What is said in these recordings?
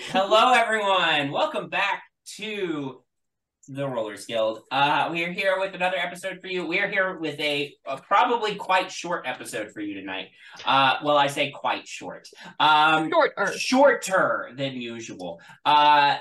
Hello, everyone. Welcome back to the Rollers Guild. Uh, we are here with another episode for you. We are here with a, a probably quite short episode for you tonight. Uh, well, I say quite short. Um, Shorter. Shorter than usual. Uh,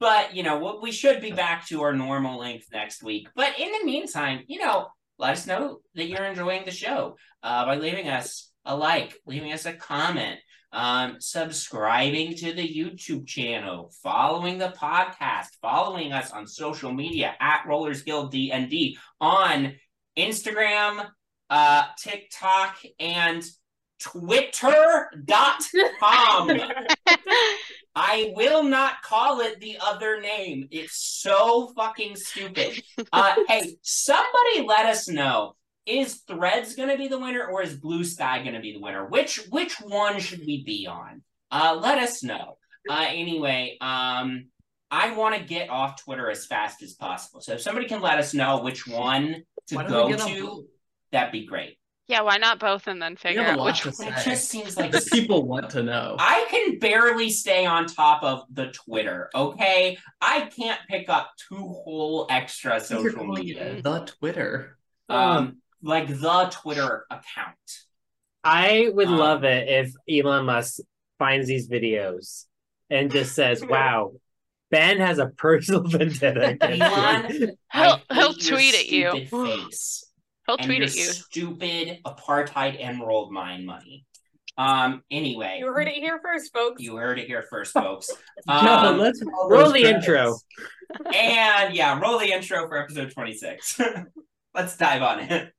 but you know, we- should be back to our normal length next week. But in the meantime, you know, let us know that you're enjoying the show uh, by leaving us a like, leaving us a comment, um, subscribing to the YouTube channel, following the podcast, following us on social media at Rollers Guild DND on Instagram, uh, TikTok, and Twitter.com. I will not call it the other name. It's so fucking stupid. Uh, hey, somebody let us know. Is Threads gonna be the winner or is Bluesky gonna be the winner? Which which one should we be on? Uh, let us know. Uh, anyway, um, I want to get off Twitter as fast as possible. So if somebody can let us know which one to go we get on to, that'd be great. Yeah, why not both and then figure have out which one? It just seems like The people want to know. I can barely stay on top of the Twitter, okay? I can't pick up two whole extra social media. the Twitter. Um, like the Twitter account. I would Um, love it if Elon Musk finds these videos and just says, "Wow, Ben has a personal vendetta." against Elon, He'll- he'll tweet at you. Face He'll and tweet your at you. Stupid apartheid emerald mine money. Um. Anyway, You heard it here first, folks. You heard it here first, folks. no, Um, let's roll roll the credits. intro. and yeah, roll the intro for episode twenty six. Let's dive on it.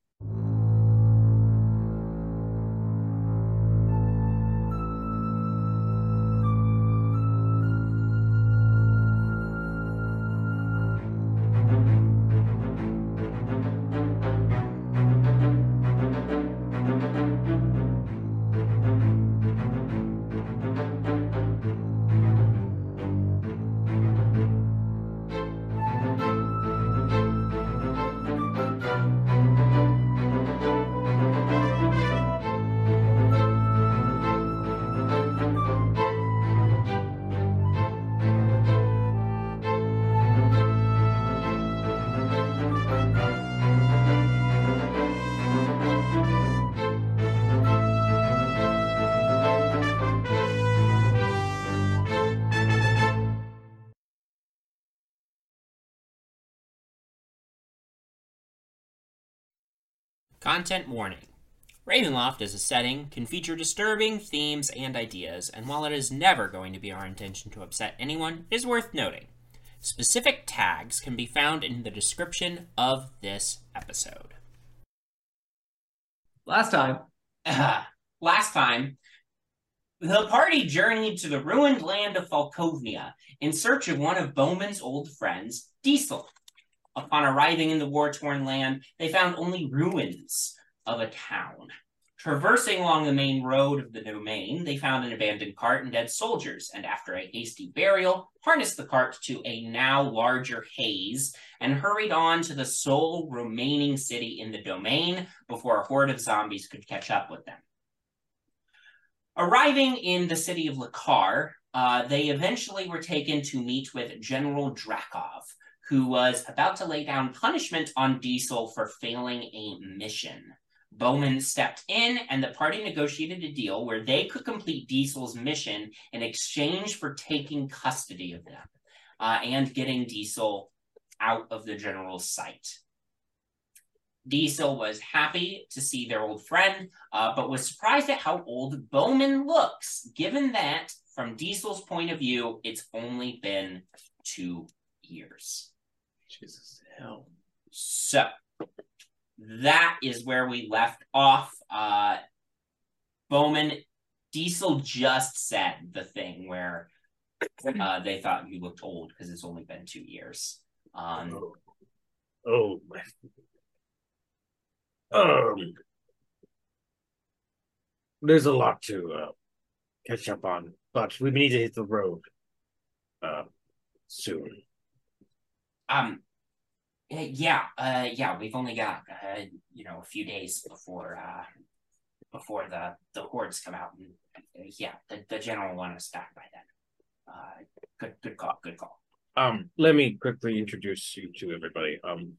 Content warning. Ravenloft as a setting can feature disturbing themes and ideas, and while it is never going to be our intention to upset anyone, it is worth noting. Specific tags can be found in the description of this episode. Last time, Last time, the party journeyed to the ruined land of Falkovnia in search of one of Bowmin's old friends, Decil. Upon arriving in the war torn land, they found only ruins of a town. Traversing along the main road of the domain, they found an abandoned cart and dead soldiers, and after a hasty burial, harnessed the cart to a now larger Hayes and hurried on to the sole remaining city in the domain before a horde of zombies could catch up with them. Arriving in the city of Lakar, uh, they eventually were taken to meet with General Drakov, who was about to lay down punishment on Decil for failing a mission. Bowmin stepped in, and the party negotiated a deal where they could complete Decil's mission in exchange for taking custody of them uh, and getting Decil out of the general's sight. Decil was happy to see their old friend, uh, but was surprised at how old Bowmin looks, given that, from Decil's point of view, it's only been two years. Jesus hell. So that is where we left off. Uh, Bowmin Decil just said the thing where uh, they thought you looked old because it's only been two years. Um, Oh, my. Um, there's a lot to uh, catch up on, but we need to hit the road uh, soon. um, yeah, uh, yeah, we've only got uh, you know a few days before uh, before the the hordes come out, and uh, yeah, the, the general will want us back by then. Uh, good, good call, good call. Um, let me quickly introduce you to everybody. Um,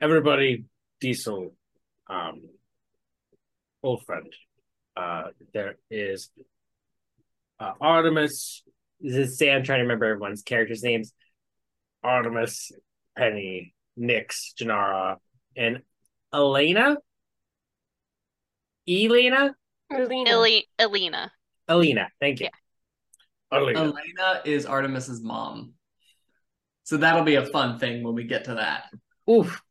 everybody, Decil, um, old friend. Uh, there is uh, Artemis. This is Sam trying to remember everyone's characters' names. Artemis, Penny, Nyx, Jinarra, and Elina. Elina, Elina. Elina. Elina. Thank you. Elina. Elina is Artemis's mom. So that'll be a fun thing when we get to that. Oof.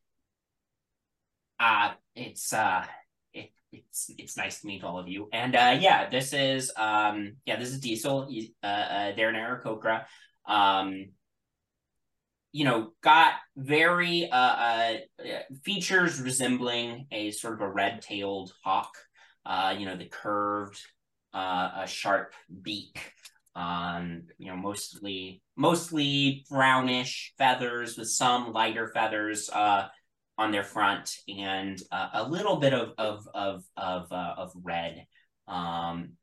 Uh, it's uh, it, it's it's nice to meet all of you, and uh, yeah, this is um, yeah, this is Decil, He's, uh, uh Darren Aarakocra. Um, you know, got very uh, uh features resembling a sort of a red-tailed hawk. Uh, you know, the curved, uh, a sharp beak. Um, you know, mostly mostly brownish feathers with some lighter feathers. Uh, on their front and uh, a little bit of of of of, uh, of red um,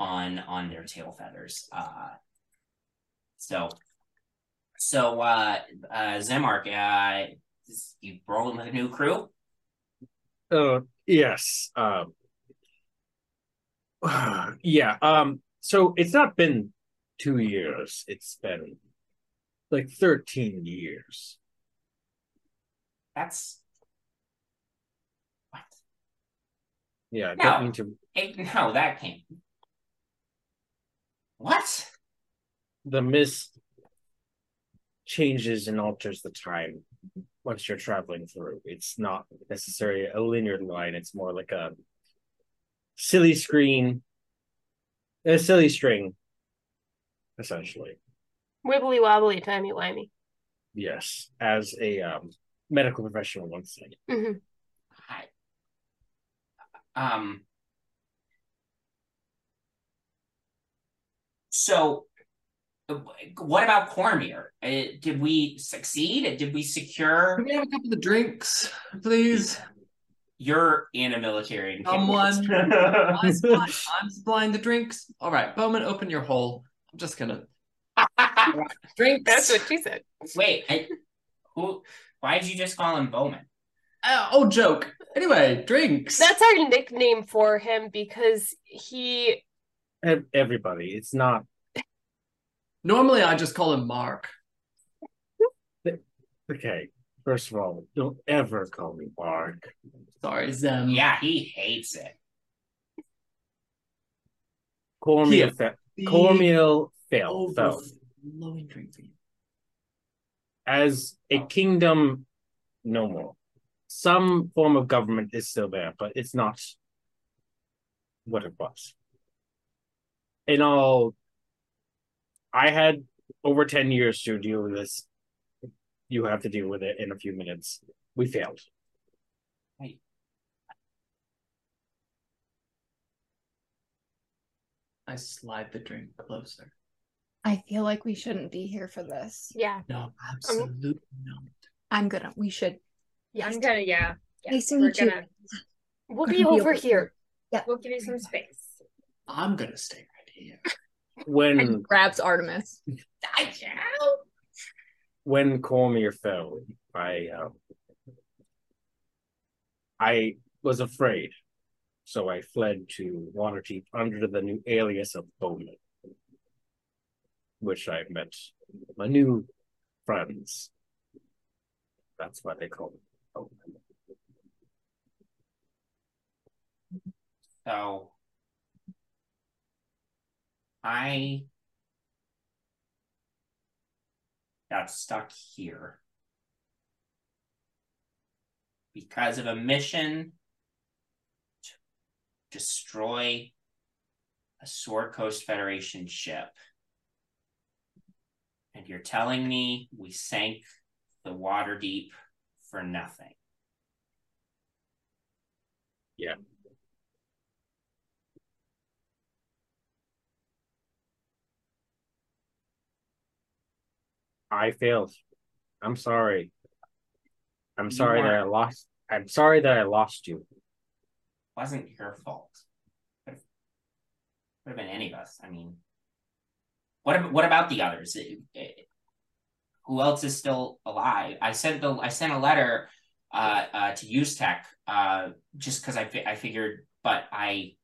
on on their tail feathers. Uh, so so uh, uh, Zemark, uh, you rolling with a new crew? Uh, yes. Um, yeah. Um. So it's not been two years. It's been like thirteen years. That's what? Yeah. No. don't mean to. No, that can't. What? The mist changes and alters the time once you're traveling through. It's not necessarily a linear line. It's more like a silly screen, a silly string, essentially. Wibbly wobbly, timey wimey. Yes, as a um, medical professional once said. hmm I, um. So, what about Cormyr? Uh, did we succeed? Did we secure? Can we have a couple of drinks, please? You're in a military Someone- encampment. I'm supplying, I'm supplying the drinks. All right, Bowmin, open your hole. I'm just gonna drinks. That's what she said. Wait, I, who? Why did you just call him Bowmin? Oh, oh, joke. Anyway, drinks. That's our nickname for him because he. Everybody, it's not. Normally, I just call him Mark. Okay, first of all, don't ever call me Mark. Sorry, Zem. Yeah, he hates it. Cormyr, Here. fe- The Cormyr fell, fell. overflowing drink for you. As a kingdom, no more. Some form of government is still there, but it's not what it was. In all, I had over 10 years to deal with this. You have to deal with it in a few minutes. We failed. I slide the drink closer. I feel like we shouldn't be here for this. Yeah. No, um, absolutely not. I'm gonna. We should. Yeah, I'm gonna yeah. yeah. Nice to We're meet you. gonna We'll Gonna be be over over here. we'll give you some space. I'm gonna stay right here. When And grabs Artemis. I when Cormyr fell, I um, I was afraid, so I fled to Waterdeep under the new alias of Bowmin, which I met my new friends. That's why they call me Bowmin. So I got stuck here because of a mission to destroy a Sword Coast Federation ship. And you're telling me we sank the water deep for nothing. Yeah. I failed. I'm sorry. I'm sorry that I lost. I'm sorry that I lost you. wasn't your fault. Could have, could have been any of us. I mean, what what about the others? It- it- who else is still alive? I sent the I sent a letter uh, uh, to Ustech uh, just because I fi- I figured, but I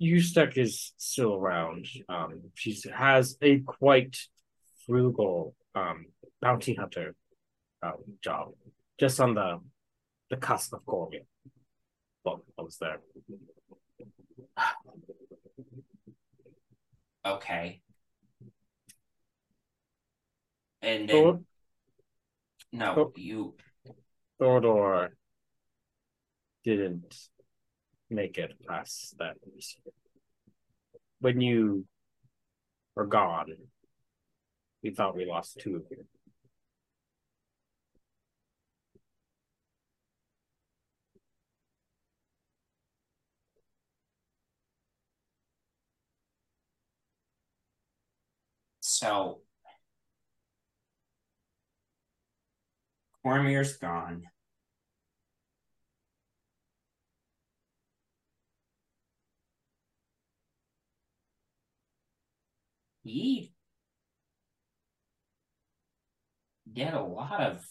Ustek is still around. Um, she has a quite frugal um bounty hunter um job, just on the the cusp of Cormyr. Well, I was there. okay. And then Thor- no, Thor- you Thorodor didn't make it past that. When you were gone, we thought we lost two of you. so Cormyr's gone. He did a lot of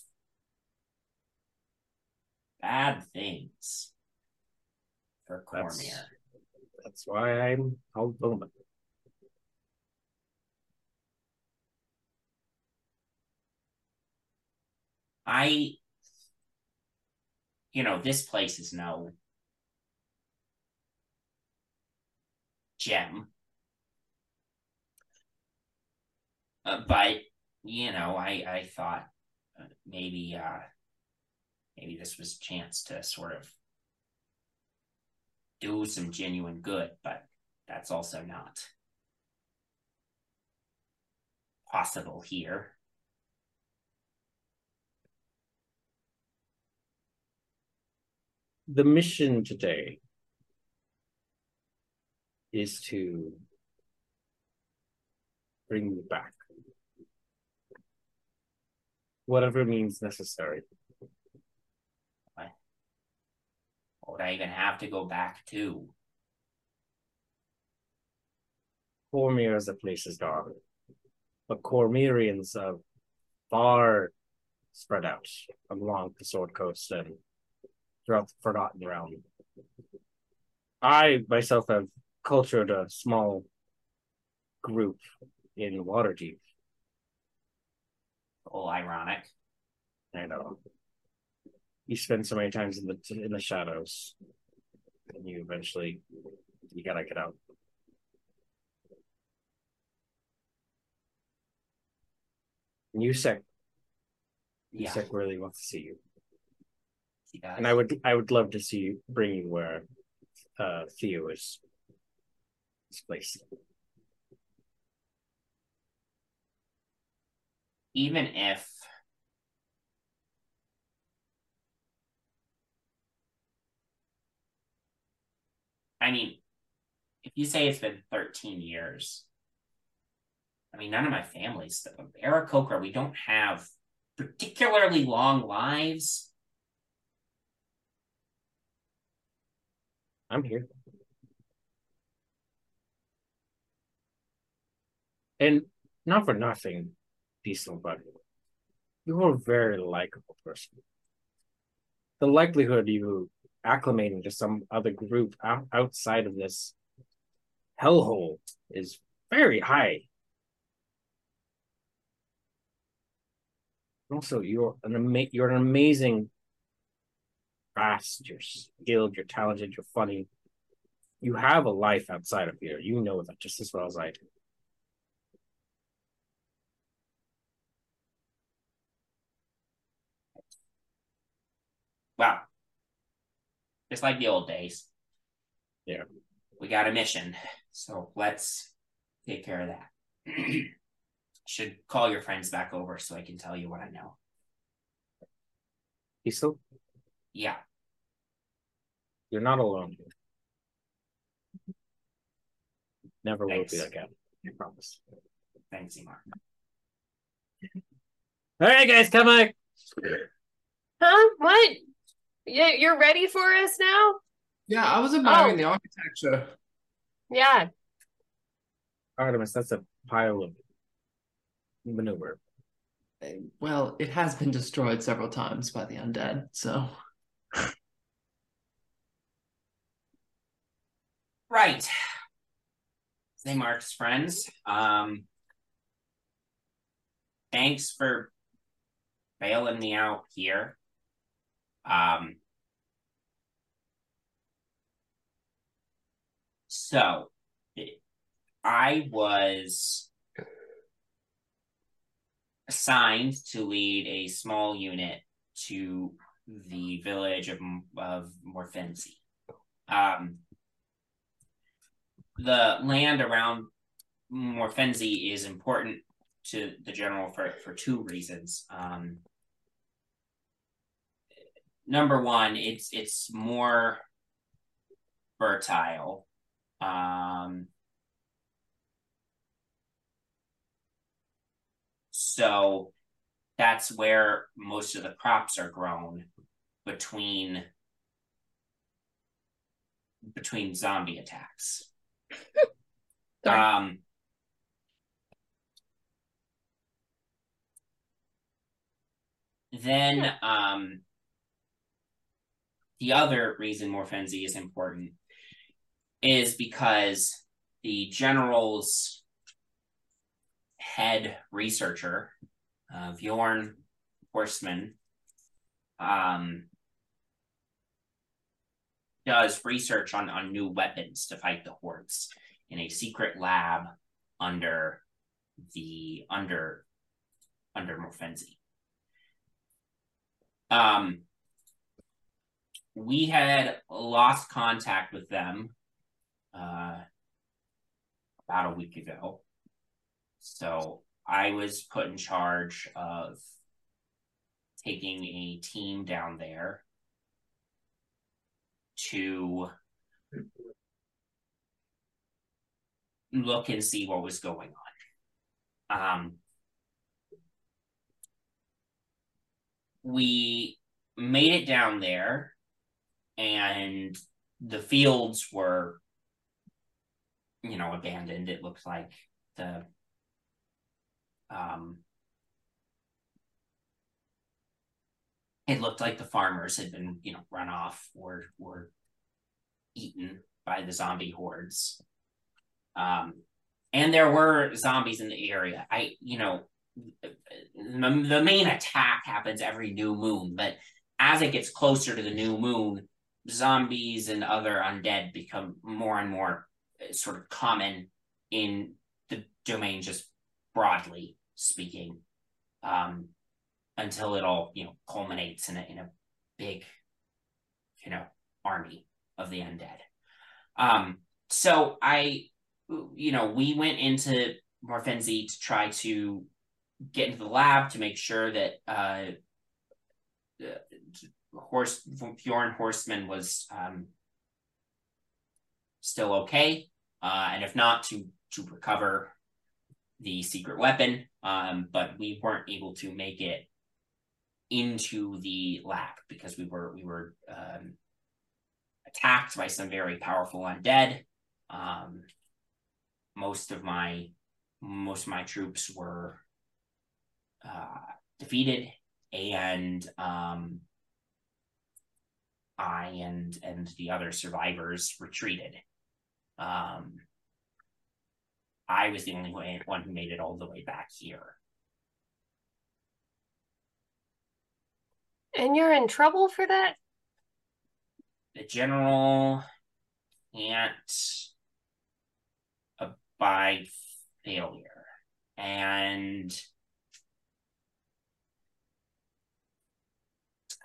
bad things for That's- Cormyr. That's why I'm called Bowmin. I, you know, this place is no gem. Uh, but you know, I I thought uh, maybe uh maybe this was a chance to sort of do some genuine good, but that's also not possible here. The mission today is to bring you back. Whatever means necessary. Would I even have to go back to? Cormyr as a place is gone. But Cormyreans are far spread out along the Sword Coast and throughout the Forgotten Realm. I myself have cultured a small group in Waterdeep. Oh, ironic. I know. You spend so many times in the in the shadows, and you eventually you gotta get out. And Yusek, Yeah, Yusek really wants to see you, and I would I would love to see you bring you where uh, Theo is is even if I mean, if you say it's been 13 years, I mean, none of my family's Aarakocra, we don't have particularly long lives. I'm here. And not for nothing, Decil, but you're a very likable person. The likelihood you acclimating to some other group out- outside of this hellhole is very high. Also, you're an ama- you're an amazing fast, you're skilled, you're talented, you're funny. You have a life outside of here. You know that just as well as I do. Wow. Just like the old days. Yeah. we got a mission. So let's take care of that. Should call your friends back over so I can tell you what I know. Decil, Yeah. you're not alone. Never will be again. I promise. Thanks, Emar. All right, guys, come on. Huh? What? Yeah, you're ready for us now? Yeah, I was admiring Oh. the architecture. Yeah. Artemis, that's a pile of manure. Eh, Well, it has been destroyed several times by the undead, so Right. Say Mark's friends. Um thanks for bailing me out here. Um so I was assigned to lead a small unit to the village of of Morfensi. Um the land around Morfenzi is important to the general for, for two reasons. Um, number one, it's it's more fertile. Um, so that's where most of the crops are grown between between zombie attacks. Um, then um, the other reason Morfenzi is important is because the general's head researcher, uh, Bjorn Horstman, um, does research on, on new weapons to fight the hordes in a secret lab under the under under Morfenzi. Um, we had lost contact with them uh, about a week ago. So I was put in charge of taking a team down there to look and see what was going on. Um, we made it down there, and the fields were, you know, abandoned. It looked like the um, it looked like the farmers had been, you know, run off or were eaten by the zombie hordes. Um, and there were zombies in the area. I, you know, the main attack happens every new moon, but as it gets closer to the new moon, zombies and other undead become more and more uh, sort of common in the domain, just broadly speaking, um, until it all, you know, culminates in a, in a big, you know, army of the undead. Um, so I, you know, we went into Morfenzi to try to get into the lab to make sure that uh, horse Bjorn Horseman was um, still okay, uh, and if not, to to recover the secret weapon. Um, but we weren't able to make it into the lab because we were we were um, attacked by some very powerful undead. Um, most of my most of my troops were uh, defeated, and um, I and and the other survivors retreated. Um, I was the only way, one who made it all the way back here. And you're in trouble for that? The general can't abide failure, and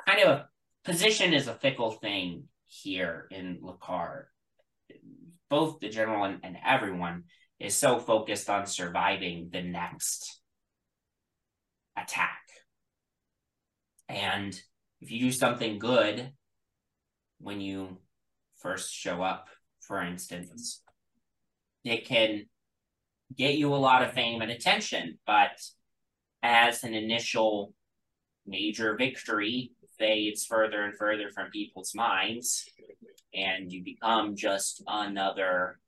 kind of a position is a fickle thing here in Lakar. both the general and, and everyone is so focused on surviving the next attack. And if you do something good when you first show up, for instance, it can get you a lot of fame and attention, but as an initial major victory fades further and further from people's minds, and you become just another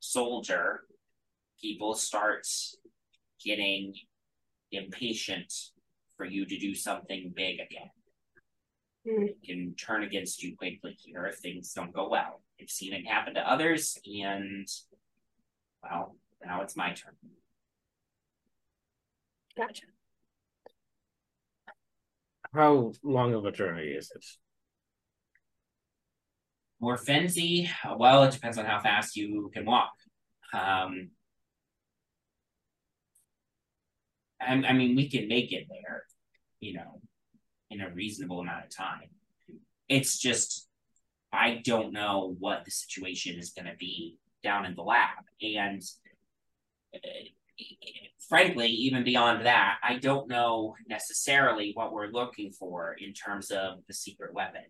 soldier, people start getting impatient for you to do something big again. Mm. It can turn against you quickly here if things don't go well. I've seen it happen to others, and well, now it's my turn. Gotcha. How long of a journey is it? Morfenzi, uh, well, it depends on how fast you can walk. Um, I, I mean, we can make it there, you know, in a reasonable amount of time. It's just, I don't know what the situation is going to be down in the lab. And uh, frankly, even beyond that, I don't know necessarily what we're looking for in terms of the secret weapon.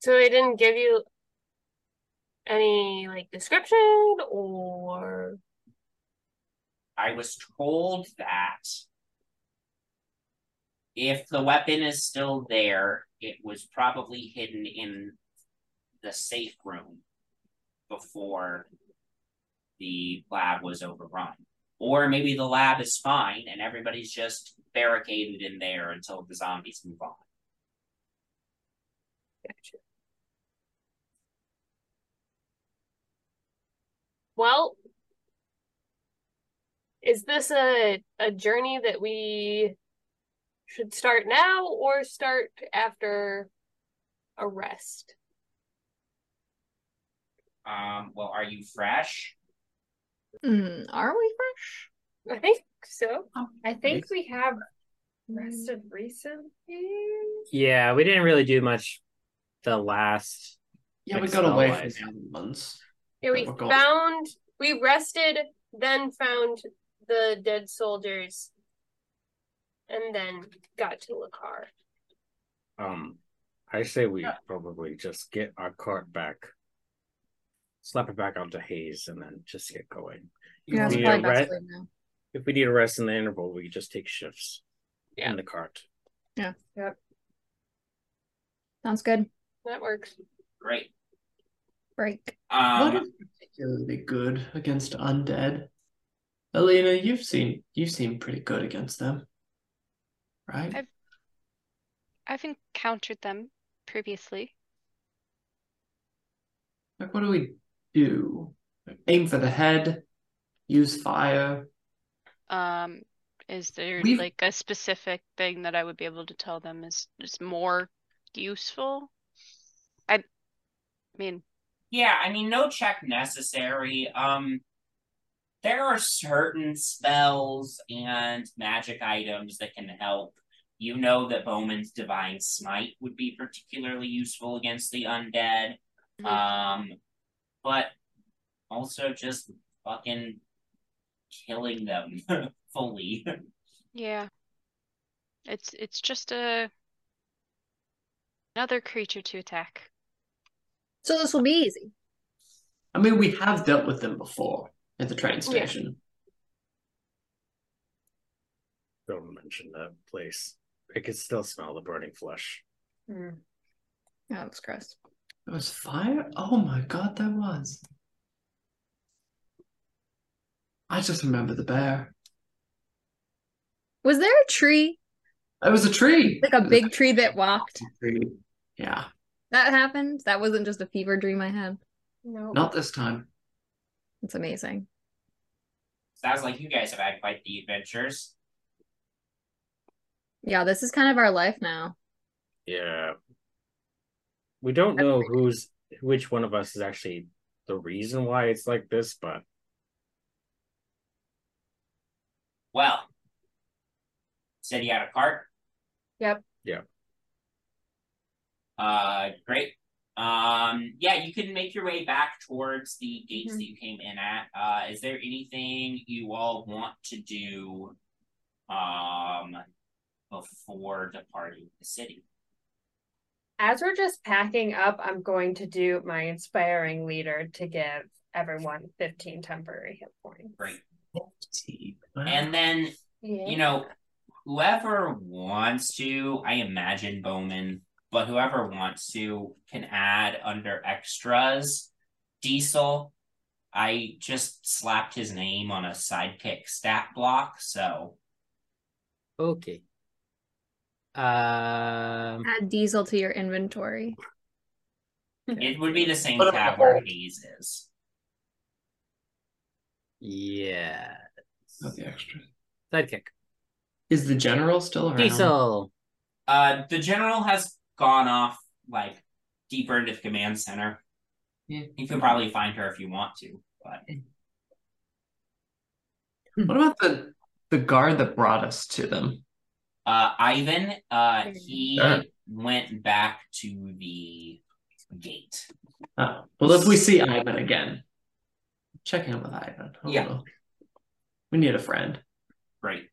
So they didn't give you any like description or I was told that if the weapon is still there, it was probably hidden in the safe room before the lab was overrun. Or maybe the lab is fine and everybody's just barricaded in there until the zombies move on. Gotcha. Well, is this a a journey that we should start now or start after a rest? Um, well, are you fresh? Mm, are we fresh? I think so. Oh, I think we have rested recently. Yeah, we didn't really do much the last. Yeah, we got away from spell-wise. the other ones. Yeah, we found we rested, then found the dead soldiers, and then got to Lakar. Um, I say we probably just get our cart back, slap it back onto Hayes, and then just get going. Yeah, it's we need a re- to leave now. If we need a rest in the interval, we just take shifts Yeah. in the cart. Yeah. Yep. Sounds good. That works. Great. Break. Um, is particularly good against undead? Elina, you've seen you've seen pretty good against them, right? I've- I've encountered them previously. Like, what do we do? Aim for the head, use fire. Um, is there We've- like a specific thing that I would be able to tell them is is more useful? I, I mean, Yeah, I mean, no check necessary. Um, there are certain spells and magic items that can help. You know that Bowmin's Divine Smite would be particularly useful against the undead. Mhm. Um, but also just fucking killing them fully. yeah. It's it's just a another creature to attack. So this will be easy. I mean, we have dealt with them before at the train station. Don't mention that place. I can still smell the burning flesh. Mm. Oh, yeah, that's gross. There was fire? Oh my god, there was. I just remember the bear. Was there a tree? It was a tree. Like a big tree that walked? tree. Yeah, That happened? That wasn't just a fever dream I had. No. not this time. It's amazing. Sounds like you guys have had quite the adventures. Yeah, this is kind of our life now. Yeah. We don't know who's which one of us is actually the reason why it's like this, but Well, said you had a cart. Yep. Yeah. Uh, great. Um, yeah, you can make your way back towards the gates that you came in at. Uh, is there anything you all want to do, um, before departing the city? As we're just packing up, I'm going to do my inspiring leader to give everyone 15 temporary hit points. Great. Wow. And then Yeah. you know, whoever wants to, I imagine Bowmin, but whoever wants to can add under extras. Decil, I just slapped his name on a sidekick stat block, so Okay. Um. Add Decil to your inventory. it would be the same Put him in tab the where hole. Hayes is. Yeah. Not the extra. Sidekick. Is the general still around? Decil. Uh, the general has gone off like deeper into the command center. Yeah. You can probably find her if you want to, but What about the the guard that brought us to them? Uh, Ivan, uh, he Yeah. went back to the gate. Oh, well, if we see Ivan again, check in with Ivan. I Yeah. know. we need a friend. Right.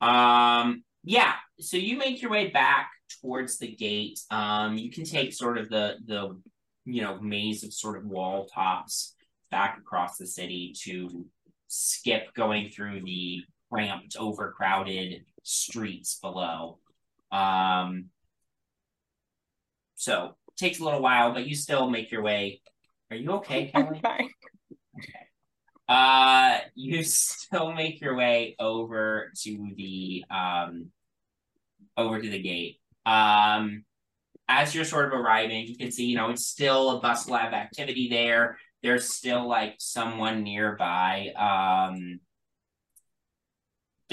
Um, yeah. So you make your way back towards the gate. Um, you can take sort of the the you know maze of sort of wall tops back across the city to skip going through the cramped, overcrowded streets below. Um, so takes a little while, but you still make your way. Are you okay, Kelly? Fine. Okay. Uh, you still make your way over to the um over to the gate. Um, as you're sort of arriving, you can see, you know, it's still a bustle of activity there. There's still like someone nearby. Um,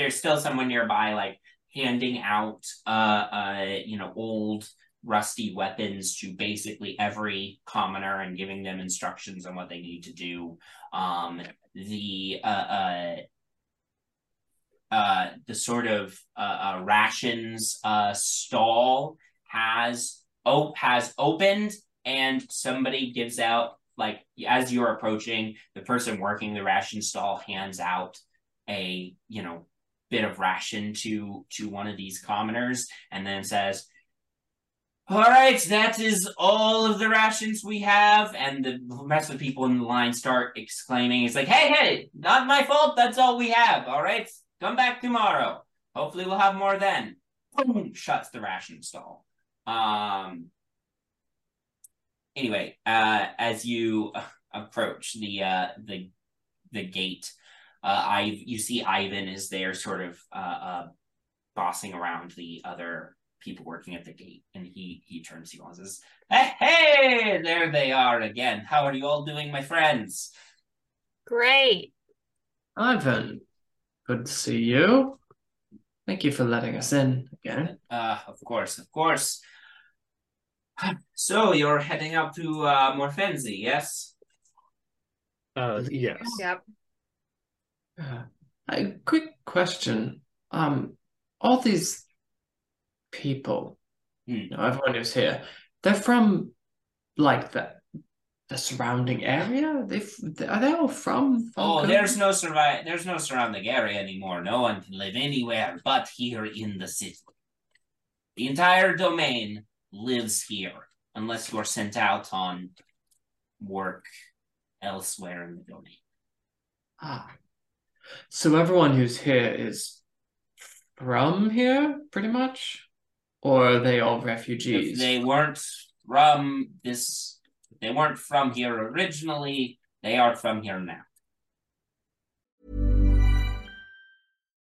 there's still someone nearby, like handing out, uh, uh, you know, old rusty weapons to basically every commoner and giving them instructions on what they need to do. Um, the uh, uh, uh, the sort of uh, uh, rations uh, stall has oh has opened and somebody gives out like as you're approaching the person working the ration stall hands out a you know bit of ration to to one of these commoners and then says all right, that is all of the rations we have. And the rest of the people in the line start exclaiming, it's like, hey, hey, not my fault. That's all we have. All right, come back tomorrow. Hopefully we'll have more then. Boom, shuts the ration stall. Um, anyway, uh, as you approach the, uh, the, the gate, uh, I, you see Ivan is there sort of, uh, uh, bossing around the other people working at the gate, and he he turns to you and says, "Hey, hey, there they are again. How are you all doing, my friends?" Great. Ivan, good to see you. Thank you for letting us in again. Uh, of course, of course. So you're heading up to uh, Morfenzi, yes? Uh, yes. Yep. Uh, a quick question. Um, all these people, Hmm. you know, everyone who's here, they're from like the the surrounding area. They are they all from? Oh, there's no survi- There's no surrounding area anymore. No one can live anywhere but here in the city. The entire domain lives here, unless you're sent out on work elsewhere in the domain. Ah, so everyone who's here is from here, pretty much, or are they all If refugees? they weren't from this, they weren't from here originally. They are from here now.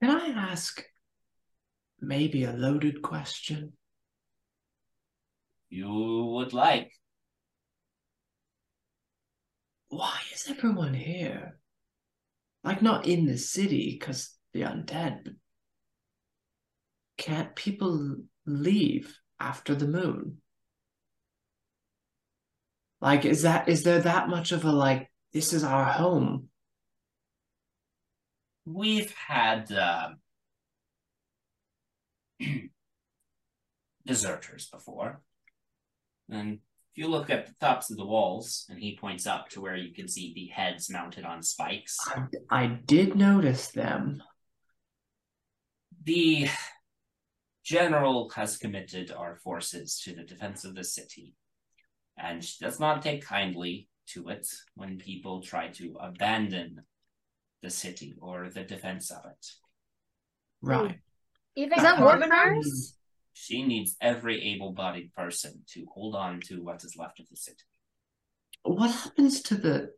Can I ask maybe a loaded question? You would like. Why is everyone here? Like not in the city because the undead, but can't people leave after the moon? Like, is that is there that much of a like this is our home? We've had uh, deserters before. And if you look at the tops of the walls, and he points up to where you can see the heads mounted on spikes, I, I did notice them. the general has committed our forces to the defense of the city and she does not take kindly to it when people try to abandon the city or the defense of it. Right. Even Is that war? She needs every able bodied person to hold on to what is left of the city. What happens to the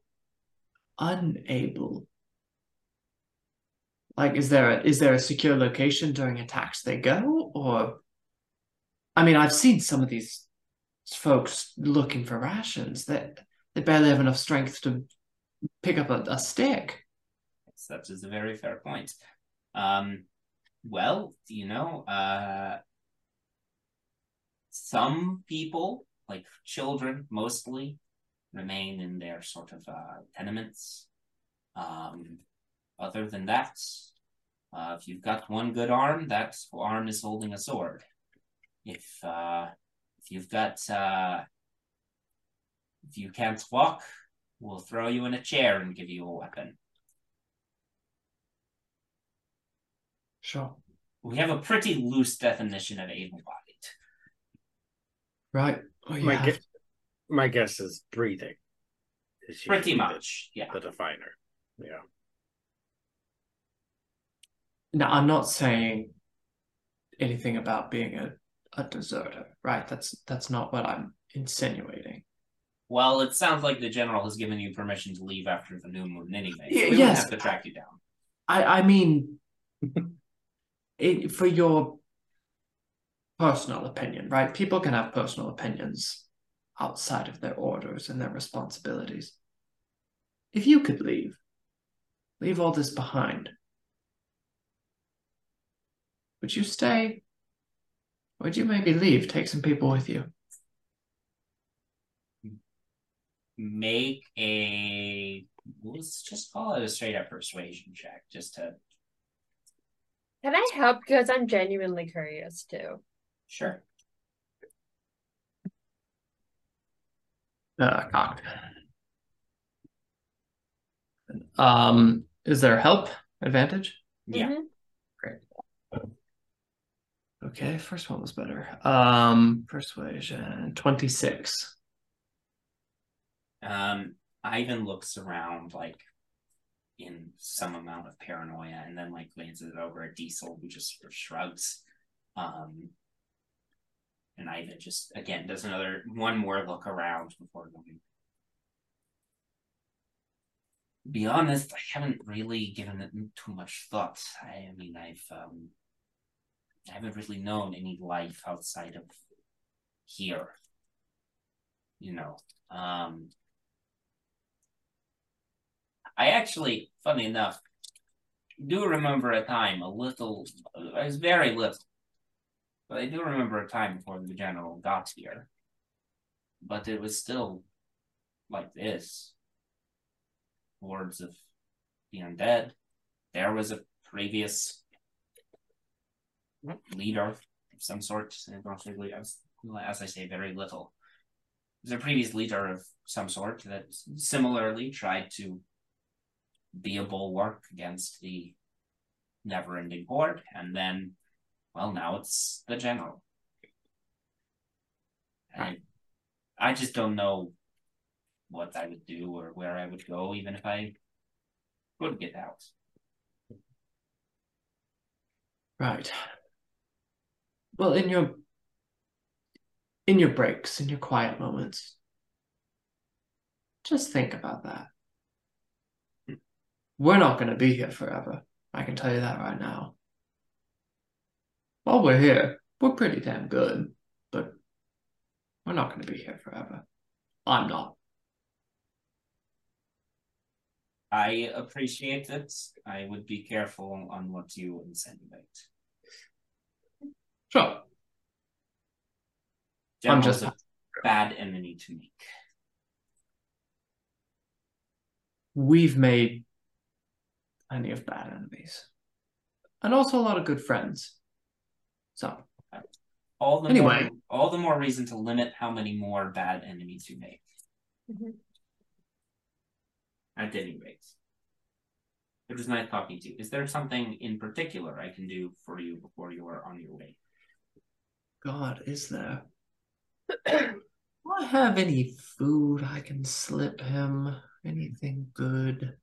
unable? Like, is there a, is there a secure location during attacks they go, or? I mean, I've seen some of these folks looking for rations that they barely have enough strength to pick up a, a stick. That is a very fair point. Um, well, you know, uh, some people, like children mostly, remain in their sort of uh, tenements. Um, other than that, uh, if you've got one good arm, that arm is holding a sword. If uh, if you've got uh, if you can't walk, we'll throw you in a chair and give you a weapon. Sure. We have a pretty loose definition of able-bodied. Right. Oh, my, have- guess, my guess is breathing. is Pretty usually the- much, yeah. The definer. Yeah. No, I'm not saying anything about being a, a deserter, right? That's that's not what I'm insinuating. Well, it sounds like the general has given you permission to leave after the new moon anyway. So Y- we yes. won't have to track you down. I I mean, it, for your personal opinion, right? People can have personal opinions outside of their orders and their responsibilities. If you could leave, leave all this behind, would you stay? Would you maybe leave, take some people with you? Make a let's just call it a straight up persuasion check, just to Can I help? Because I'm genuinely curious too. sure. Uh, cocked. Um, is there help advantage? Yeah. Mhm. Okay, first one was better. Um, persuasion 26. Um, Ivan looks around like in some amount of paranoia and then like glances over at Decil who just sort of shrugs. Um and Ivan just again does another one more look around before going. Be honest, I haven't really given it too much thought. I, mean I've um I haven't really known any life outside of here. You know. Um I actually, funny enough, do remember a time a little, I was very little, but I do remember a time before the general got here. But it was still like this. Hordes of the undead. There was a previous leader of some sort. As, as I say, very little. There's a previous leader of some sort that similarly tried to be a bulwark against the never-ending horde, and then, well, now it's the general. I, I just don't know what I would do or where I would go, even if I could get out. Right. Well, in your in your breaks, in your quiet moments, just think about that. We're not going to be here forever. I can tell you that right now. While we're here, we're pretty damn good, but we're not going to be here forever. I'm not. I appreciate it. I would be careful on what you insinuate. Sure. General's I'm just- a bad enemy to make. We've made plenty of bad enemies. And also a lot of good friends. So, All the Anyway. more, all the more reason to limit how many more bad enemies you make. Mhm. At any rate. It was nice talking to you. Is there something in particular I can do for you before you are on your way? God, is there? Do I have any food I can slip him? Anything good?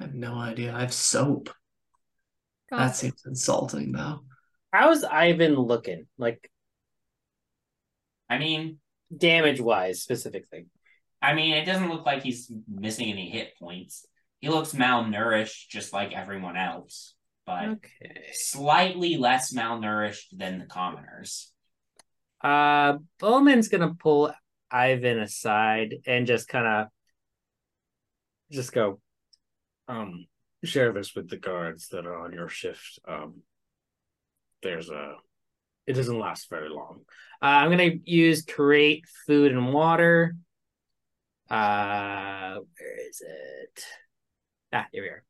I have no idea. I have soap. That seems insulting, though. How's Ivan looking? Like I mean, damage wise, specifically. I mean, it doesn't look like he's missing any hit points. He looks malnourished, just like everyone else, but Okay. slightly less malnourished than the commoners. Uh, Bowmin's gonna pull Ivan aside and just kind of just go. Um, share this with the guards that are on your shift. Um, there's a. It doesn't last very long. Uh, I'm gonna use create food and water. Uh, where is it? Ah, here we are.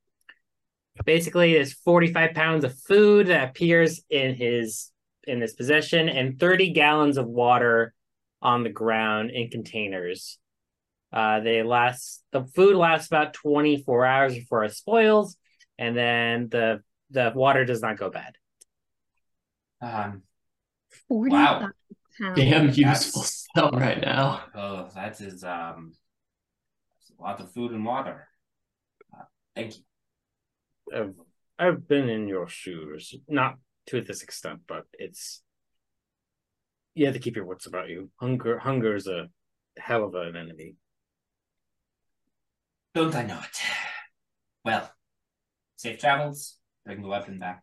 Basically, there's 45 pounds of food that appears in his in his possession, and 30 gallons of water on the ground in containers. Uh, they last the food lasts about 24 hours before it spoils, and then the the water does not go bad. Um, 40 Wow. pounds. Damn That's- useful stuff right now. oh, that is um, that's a lot of food and water. Uh, thank you. I've I've been in your shoes, not to this extent, but it's you have to keep your wits about you. Hunger hunger is a hell of an enemy. Don't I know it? Well, safe travels. Bring the weapon back.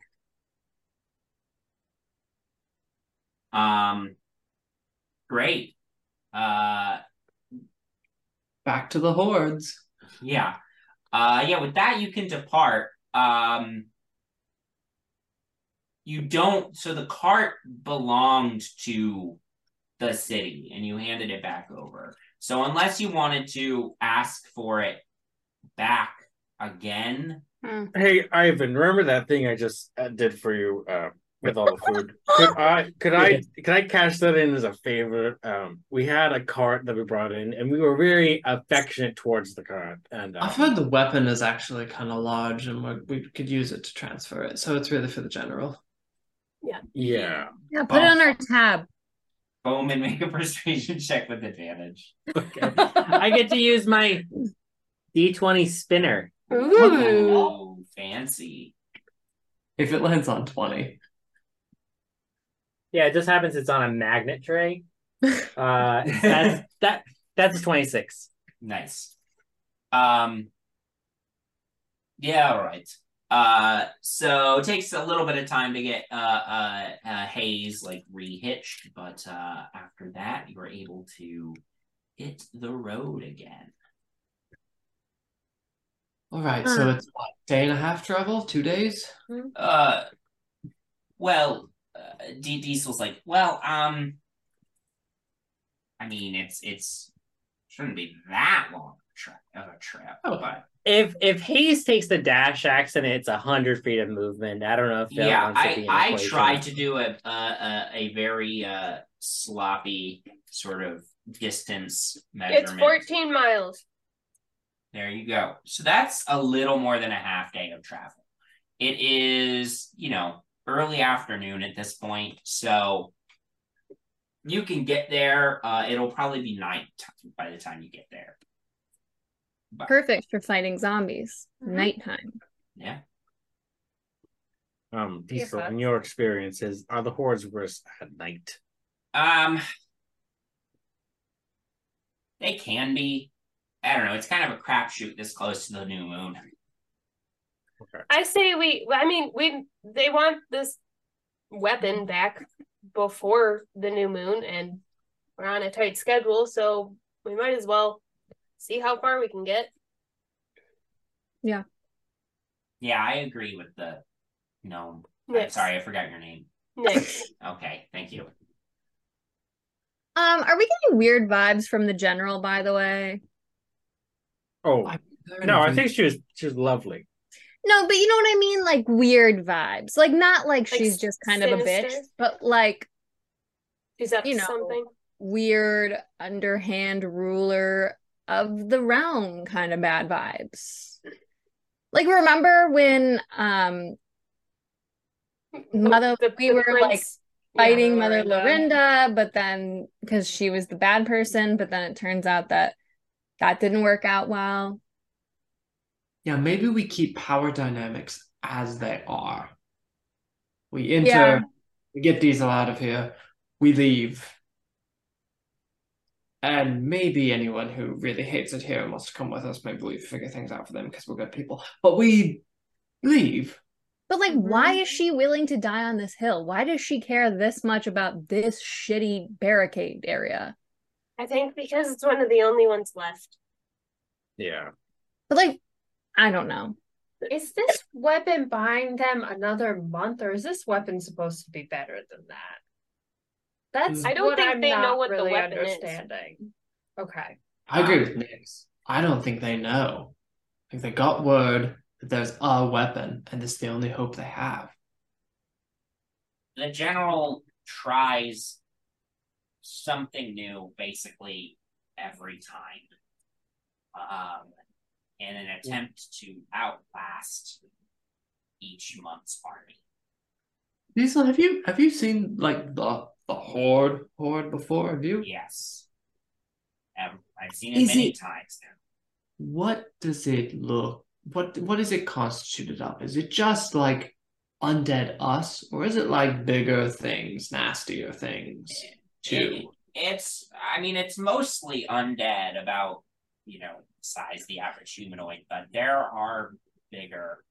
Um, great. Uh, Back to the hordes. yeah. Uh, yeah. With that, you can depart. Um, you don't. So the cart belonged to the city, and you handed it back over. So unless you wanted to ask for it back again, Hey Ivan, remember that thing I just uh, did for you uh, with all the food? Could I could I could I cash that in as a favor? Um, we had a cart that we brought in, and we were very affectionate towards the cart. And uh, I've heard the weapon is actually kind of large and we we could use it to transfer it. So it's really for the general. yeah, Yeah, Yeah. put it on our tab. Bowmin make a persuasion check with advantage. Okay. I get to use my D20 spinner. Ooh. Oh, fancy. If it lands on 20. Yeah, it just happens it's on a magnet tray. Uh, that's that that's a 26. Nice. Um Yeah, all right. Uh so it takes a little bit of time to get uh uh, uh Hayes like rehitched, but uh after that you are able to hit the road again. All right, so it's what, day and a half travel? Two days? Uh well, uh, D Decil's like, well, um I mean it's it's shouldn't be that long of a trip of a trip, Oh. but If if Hayes takes the dash axe and it's a hundred feet of movement, I don't know if that yeah, wants to I be an I equation. tried to do a a a, a very uh sloppy sort of distance measurement. It's 14 miles. There you go. So that's a little more than a half day of travel. It is, you know, early afternoon at this point. So you can get there. Uh, it'll probably be night by the time you get there. But, Perfect for fighting zombies. Mhm. Nighttime. yeah. Um, Yes, Decil, in your experiences, are the hordes worse at night? Um, they can be. I don't know. It's kind of a crapshoot this close to the new moon. I say we. I mean, we. They want this weapon back before the new moon, and we're on a tight schedule, so we might as well see how far we can get. Yeah, Yeah, I agree with the gnome. I'm sorry, I forgot your name. Nick. Okay, thank you. Um, are we getting weird vibes from the general, by the way? Oh I- no, I think she was she was lovely. No, but you know what I mean? Like weird vibes. Like not like Like she's just kind of a bitch, but like She's up You know. something. weird underhand ruler of the realm kind of bad vibes. Like remember when um Mother- The- we the were, like, fighting yeah, Mother Lorinda. Lorinda, but then because she was the bad person, but then it turns out that that didn't work out well. Yeah, maybe we keep power dynamics as they are. We enter, Yeah. we get Decil out of here, we leave. And maybe anyone who really hates it here and wants to come with us, maybe we figure things out for them because we're good people. But we leave. But like, Mm-hmm. why is she willing to die on this hill? Why does she care this much about this shitty barricade area? I think because it's one of the only ones left. Yeah. But like, I don't know. Is this weapon buying them another month, or is this weapon supposed to be better than that? That's I don't what think I'm they know not what the really weapon is. understanding. Okay. I agree with Nyx. I don't think they know. Like they got word that there's a weapon, and this is the only hope they have. The general tries something new basically every time. Um, in an attempt to outlast each month's army. Decil, have you have you seen like the the horde horde before? Have you? Yes. Um, I've seen it Is many it- times now. What does it look? What what is it constituted of? Is it just like undead us, or is it like bigger things, nastier things too? It- it's I mean it's mostly undead about you know size the average humanoid, but there are bigger,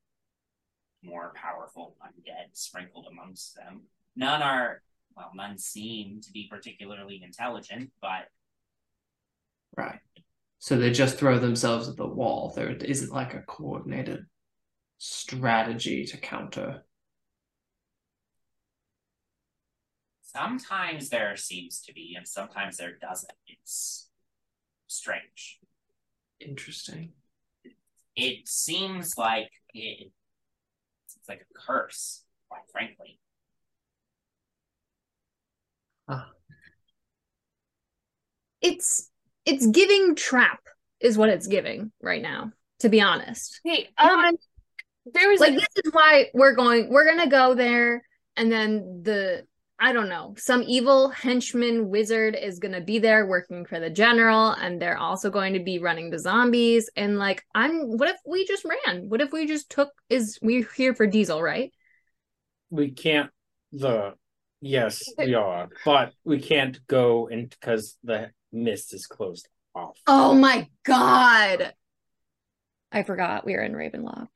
more powerful undead sprinkled amongst them. None are well, none seem to be particularly intelligent, but Right. So they just throw themselves at the wall. There isn't like a coordinated strategy to counter. Sometimes there seems to be, and sometimes there doesn't. It's strange. Interesting. It seems like it, it's like a curse, quite frankly. It's it's giving trap is what it's giving right now. To be honest, Hey, You know what I um, there was like a, this is why we're going. We're gonna go there, and then the I don't know some evil henchman wizard is gonna be there working for the general, and they're also going to be running the zombies. And like, I'm. What if we just ran? What if we just took? Is we're here for Decil, right? We can't the yes, we are, but we can't go in because the mist is closed off. Oh my god! I forgot we were in Ravenloft.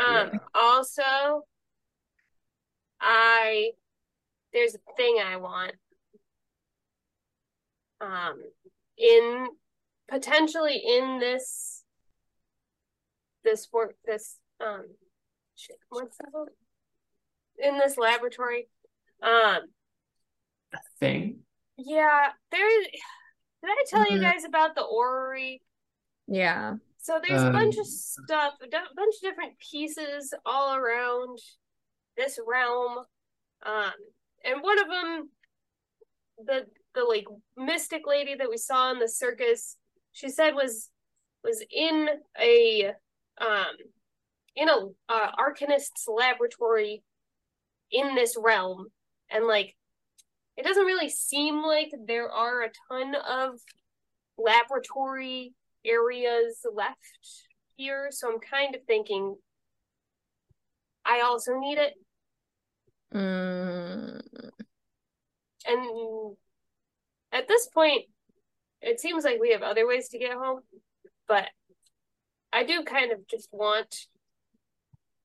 Um, Yeah. also, I there's a thing I want. Um, in potentially in this this work this um what's that called? In this laboratory. Um, Thing. yeah, there did I tell you Mm. guys about the orrery? Yeah. So there's a bunch Um, of stuff, a d- bunch of different pieces all around this realm. Um, and one of them, the the like mystic lady that we saw in the circus, she said was was in a um in a uh, arcanist's laboratory in this realm. And like it doesn't really seem like there are a ton of laboratory areas left here. So i'm kind of thinking i also need it Mm, and at this point it seems like we have other ways to get home but i do kind of just want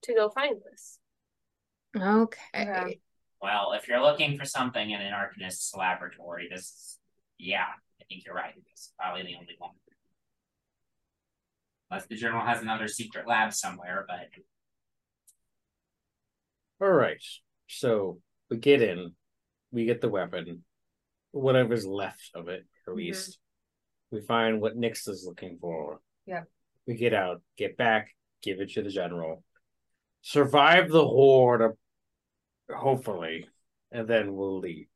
to go find this okay. Well, if you're looking for something in an arcanist's laboratory, this is, yeah, I think you're right. This is probably the only one. Unless the general has another secret lab somewhere, but All right. So we get in, we get the weapon, whatever's left of it, at mm-hmm. least. We find what Nyx is looking for. Yeah. We get out, get back, give it to the general, survive the horde, hopefully, and then we'll leave.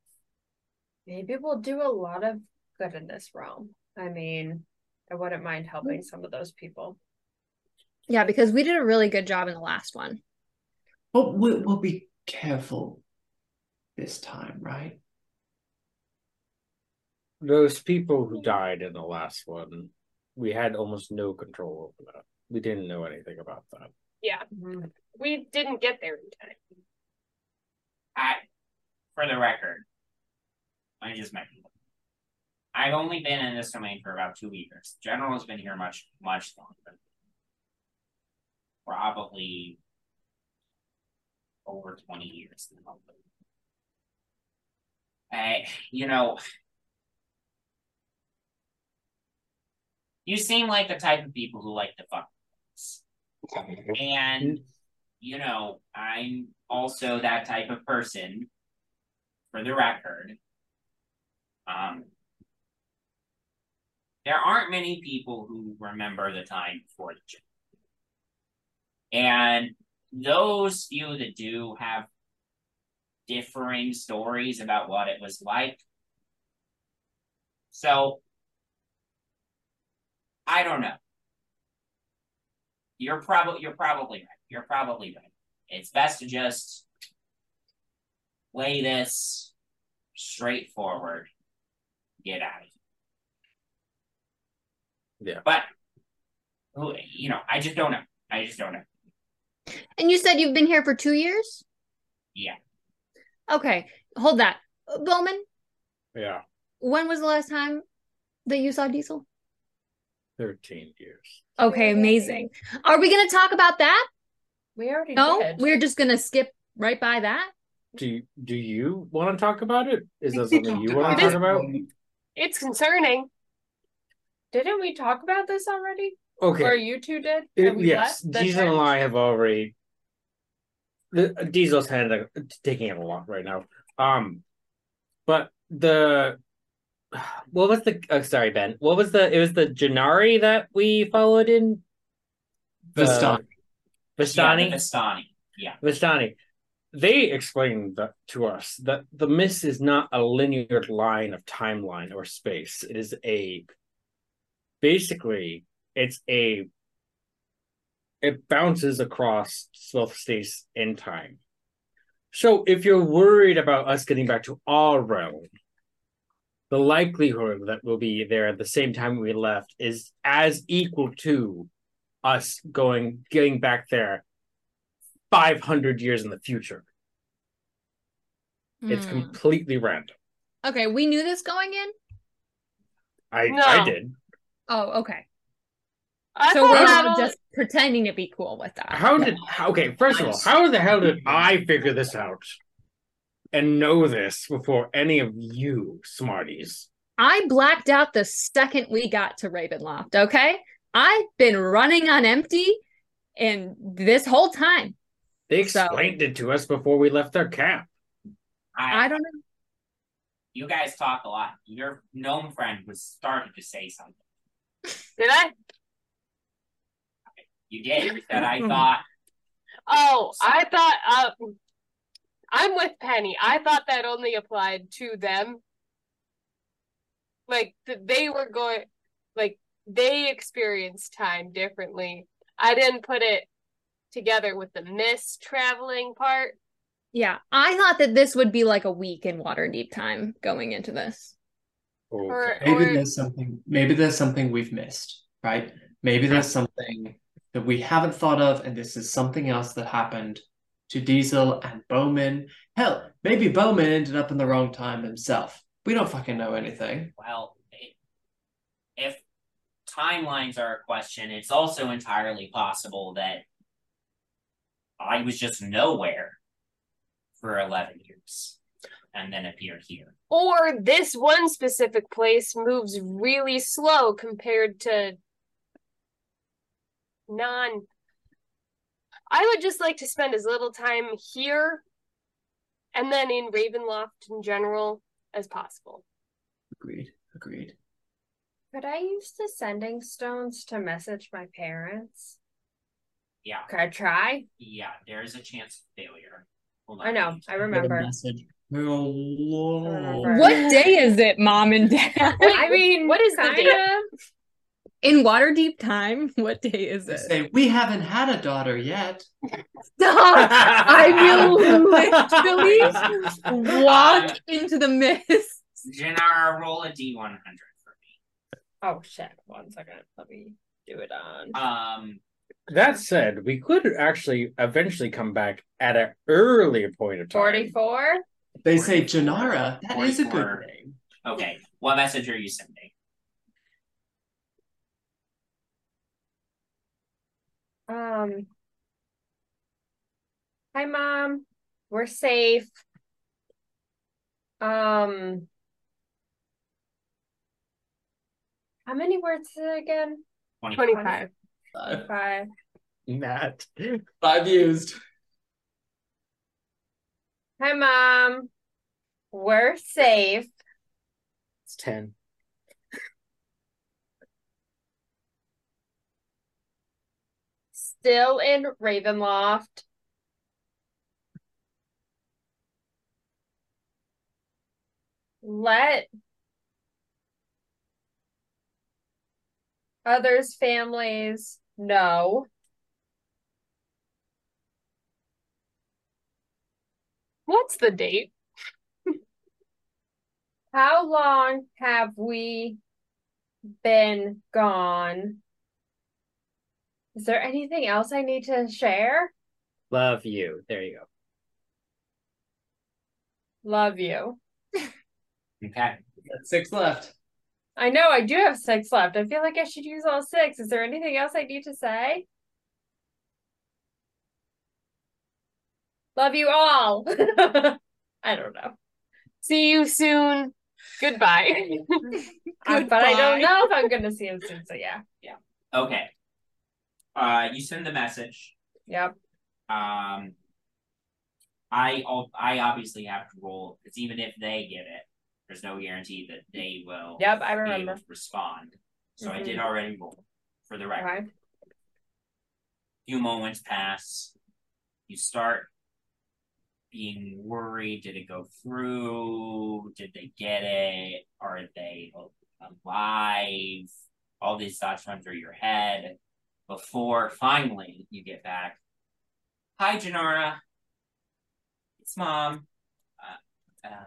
Maybe we'll do a lot of good in this realm. I mean, I wouldn't mind helping some of those people. Yeah, because we did a really good job in the last one. But we'll, we'll be careful this time, right? Those people who died in the last one, we had almost no control over that. We didn't know anything about that. yeah mm-hmm. we didn't get there in time I, for the record, I just mentioned. I've only been in this domain for about two years. General has been here much, much longer. Probably over 20 years now. I, you know, you seem like the type of people who like to fuck. And, you know, I'm also that type of person, for the record. Um, there aren't many people who remember the time before the jump. And those few that do have differing stories about what it was like. So, I don't know. You're probably you're probably right. You're probably right. It's best to just play this straightforward. Get out of here. Yeah. But you know, I just don't know. I just don't know. And you said you've been here for two years? Yeah. Okay, hold that. Bowmin, Yeah. when was the last time that you saw Decil? 13 years. Okay, amazing. Are we going to talk about that? We already No, did. we're just going to skip right by that. Do you, do you want to talk about it? Is that something you want to talk about? it's concerning Didn't we talk about this already? Okay. Or you two did? It- yes, left the Decil and? I have already. The Decil's kind of taking it a lot right now. Um, but the what was the? Oh, sorry, Ben. What was the? It was the Janari that we followed in. The- Vistani. Vistani. Yeah, the Vistani. Yeah. Vistani. They explained that to us that the mist is not a linear line of timeline or space. It is a basically it's a it bounces across both space and time. So if you're worried about us getting back to our realm, the likelihood that we'll be there at the same time we left is as equal to us going getting back there 500 years in the future. It's Hmm. completely random. Okay, we knew this going in? I No. I did. Oh, okay. I so we're that not just pretending to be cool with that. How did okay? First of all, how the hell did I figure this out and know this before any of you smarties? I blacked out the second we got to Ravenloft, okay? I've been running on empty and this whole time. They So- explained it to us before we left their camp. I, I don't know. you guys talk a lot. Your gnome friend was started to say something. Did I? You did that I thought Oh, I thought uh, I'm with Penny. I thought that only applied to them. Like th- they were going, like they experienced time differently. I didn't put it together with the miss traveling part. Yeah, I thought that this would be like a week in Waterdeep time going into this. Or, Maybe or there's something. Maybe there's something we've missed, right? Maybe there's something that we haven't thought of, and this is something else that happened to Decil and Bowmin. Hell, maybe Bowmin ended up in the wrong time himself. We don't fucking know anything. Well, if timelines are a question, it's also entirely possible that I was just nowhere for 11 years and then appeared here. or this one specific place moves really slow compared to non I would just like to spend as little time here and then in Ravenloft in general as possible. Agreed. Agreed. Could I use the sending stones to message my parents? Yeah, Could I try? yeah, there's a chance of failure. Hold I know. I remember. Message. Hello. What day is it, mom and dad? I mean, what is the kinda. date? In Waterdeep time, what day is They it? say we haven't had a daughter yet. Stop! I will literally walk into the mist. Jinarra, roll a d100 for me. Oh shit! One second. Let me do it on. Um, That said, we could actually eventually come back at an earlier point of time. Forty-four. They say 44, Jinarra. That is a good name. okay, what message are you sending? Um. Hi, mom. We're safe. Um. How many words is it again? 25. Five, Five. Matt. five used. Hi, mom. We're safe. It's 10. Still in Ravenloft. Let others' families know. What's the date? How long have we been gone? Is there anything else I need to share? Love you. There you go. Love you. Okay. That's six left. I know I do have six left. I feel like I should use all six. Is there anything else I need to say? Love you all. I don't know. See you soon. Goodbye. Uh, but I don't know if I'm gonna see him soon. So yeah. yeah. Okay. Uh, you send the message. Yep. Um, I I obviously have to roll because even if they get it, there's no guarantee that they will Yep. I be able remember. to respond. So I Mhm. did already roll for the record. Okay. few moments pass. You start being worried. Did it go through? Did they get it? Are they alive? All these thoughts run through your head before finally you get back. Hi, Jinarra. It's mom. Uh, uh,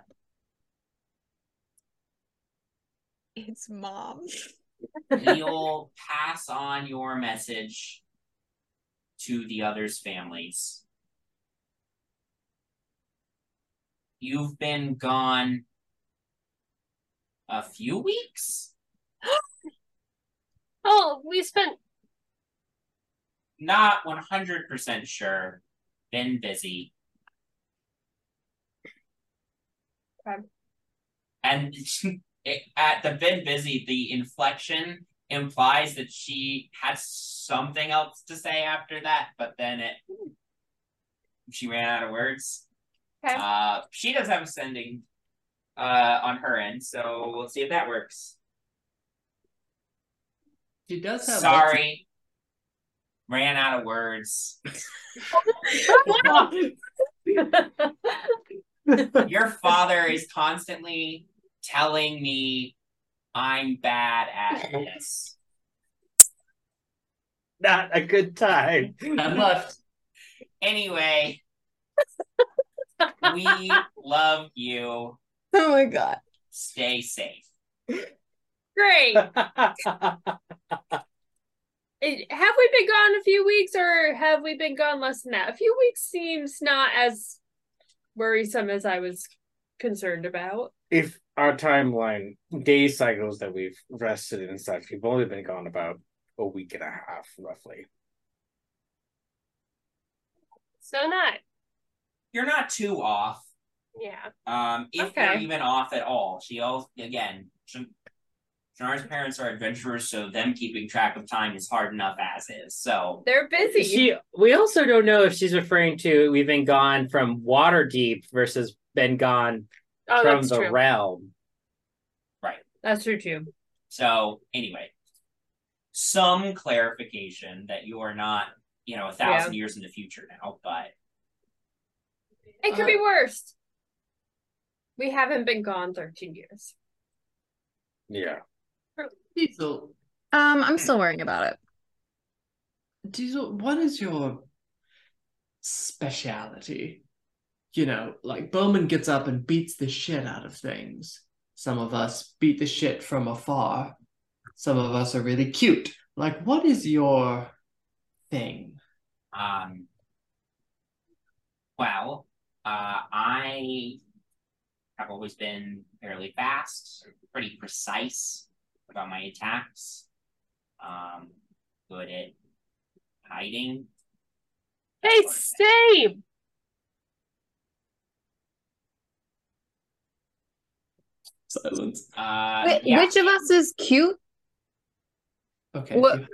It's mom. we'll pass on your message to the others' families. You've been gone a few weeks? oh, we spent Not 100% sure. Been busy. Okay. And it, at the been busy, the inflection implies that she had something else to say after that, but then it she ran out of words. Okay. Uh, she does have a sending uh on her end, so we'll see if that works. She does have. Sorry, ran out of words. Your father is constantly telling me I'm bad at this. not a good time. I'm left. Anyway, we love you. Oh my god. Stay safe. Great. It- have we been gone a few weeks or have we been gone less than that? A few weeks seems not as worrisome as I was concerned about. if our timeline day cycles that we've rested and such, we've only been gone about a week and a half, roughly. So not. You're not too off. Yeah. Um, if Okay. you're even off at all, she also again, Jan- Janar's parents are adventurers, so them keeping track of time is hard enough as is. So They're busy. She. We also don't know if she's referring to we've been gone from Waterdeep versus been gone oh, from the true. realm. Right. That's true too. so anyway, some clarification that you are not, you know, a thousand years in the future now, but It could be uh, worse. We haven't been gone 13 years. Yeah. Decil, Um, I'm still worrying about it. Decil, what is your speciality? You know, like Bowmin gets up and beats the shit out of things. Some of us beat the shit from afar. Some of us are really cute. Like, what is your thing? Um, well, uh, I have always been fairly fast, pretty precise about my attacks. Um, good at hiding. Hey, same. Silence. Uh, Wh- yeah. Which of us is cute? Okay. What- you have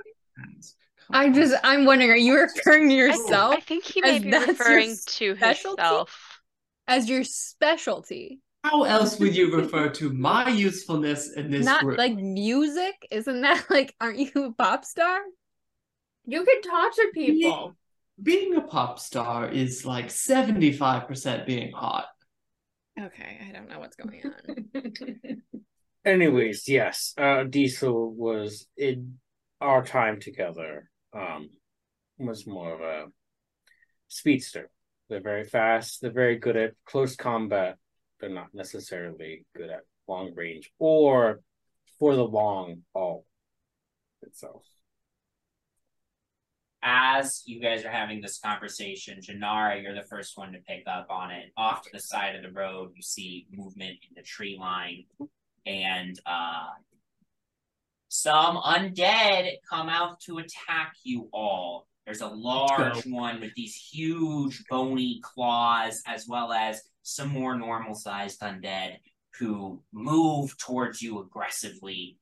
hands. Come I on. just I'm wondering, are you referring to yourself I think he may be referring to specialty? himself. as your specialty? How else would you refer to my usefulness in this Not group? like music? Isn't that like aren't you a pop star? You can talk to people. being a pop star is like 75% being hot. Okay, I don't know what's going on. Anyways, yes, uh, Decil was in our time together. Um, was more of a speedster. They're very fast. They're very good at close combat. They're not necessarily good at long range or for the long haul itself. as you guys are having this conversation, Jinarra, you're the first one to pick up on it. Off to the side of the road, you see movement in the tree line, and uh, some undead come out to attack you all. There's a large one with these huge bony claws, as well as some more normal sized undead who move towards you aggressively.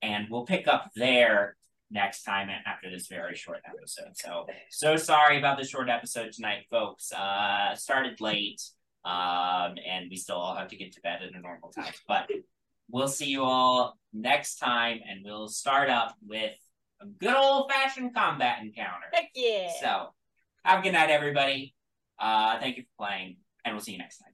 And we'll pick up there next time after this very short episode. So so sorry about the short episode tonight, folks. Uh started late. Um and we still all have to get to bed at a normal time. But we'll see you all next time and we'll start up with a good old fashioned combat encounter. Heck yeah. So have a good night, everybody. Uh thank you for playing, and we'll see you next time.